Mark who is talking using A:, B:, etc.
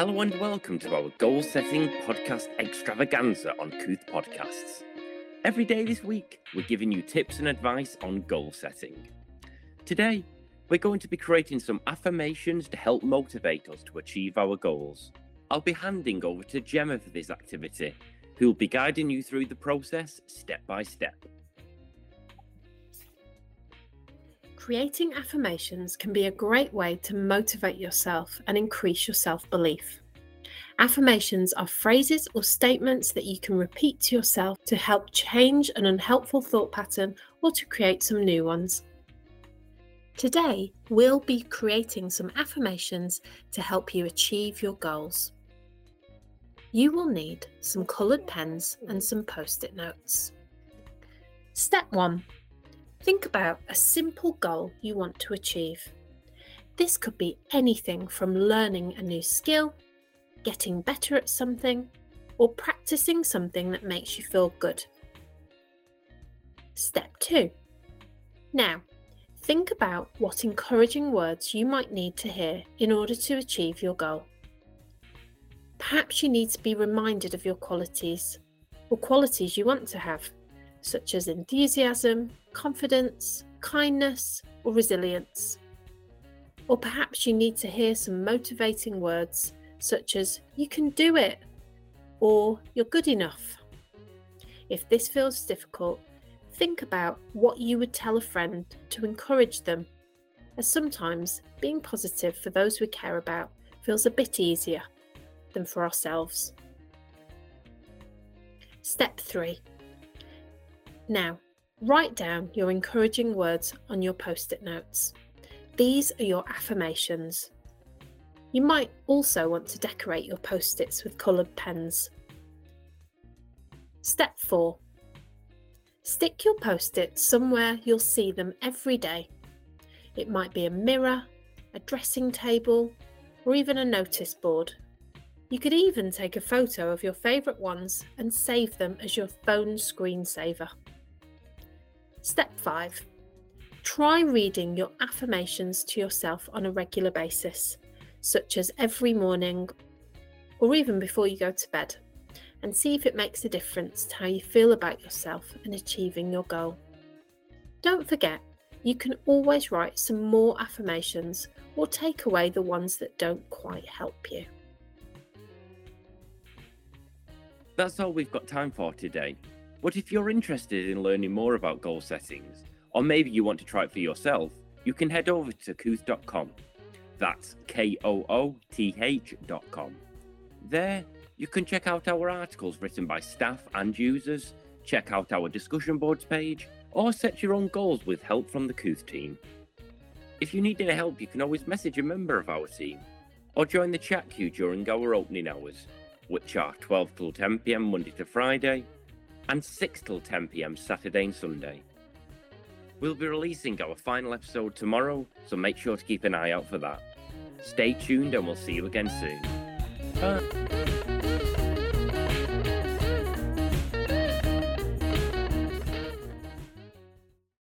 A: Hello and welcome to our goal setting podcast extravaganza on Kooth Podcasts. Every day this week, we're giving you tips and advice on goal setting. Today, we're going to be creating some affirmations to help motivate us to achieve our goals. I'll be handing over to Gemma for this activity, who'll be guiding you through the process step by step.
B: Creating affirmations can be a great way to motivate yourself and increase your self belief. Affirmations are phrases or statements that you can repeat to yourself to help change an unhelpful thought pattern or to create some new ones. Today, we'll be creating some affirmations to help you achieve your goals. You will need some coloured pens and some post it notes. Step 1 Think about a simple goal you want to achieve. This could be anything from learning a new skill, getting better at something, or practicing something that makes you feel good. Step 2. Now, think about what encouraging words you might need to hear in order to achieve your goal. Perhaps you need to be reminded of your qualities or qualities you want to have such as enthusiasm, confidence, kindness, or resilience. Or perhaps you need to hear some motivating words such as, you can do it, or you're good enough. If this feels difficult, think about what you would tell a friend to encourage them, as sometimes being positive for those we care about feels a bit easier than for ourselves. Step 3 now, write down your encouraging words on your post it notes. These are your affirmations. You might also want to decorate your post its with coloured pens. Step 4 Stick your post its somewhere you'll see them every day. It might be a mirror, a dressing table, or even a notice board. You could even take a photo of your favourite ones and save them as your phone screensaver. Step 5 Try reading your affirmations to yourself on a regular basis, such as every morning or even before you go to bed, and see if it makes a difference to how you feel about yourself and achieving your goal. Don't forget, you can always write some more affirmations or take away the ones that don't quite help you.
A: That's all we've got time for today. But if you're interested in learning more about goal settings, or maybe you want to try it for yourself, you can head over to kooth.com. That's K O O T H.com. There, you can check out our articles written by staff and users, check out our discussion boards page, or set your own goals with help from the Kooth team. If you need any help, you can always message a member of our team, or join the chat queue during our opening hours, which are 12 till 10 pm Monday to Friday, and 6 till 10 pm Saturday and Sunday. We'll be releasing our final episode tomorrow, so make sure to keep an eye out for that. Stay tuned and we'll see you again soon. Bye.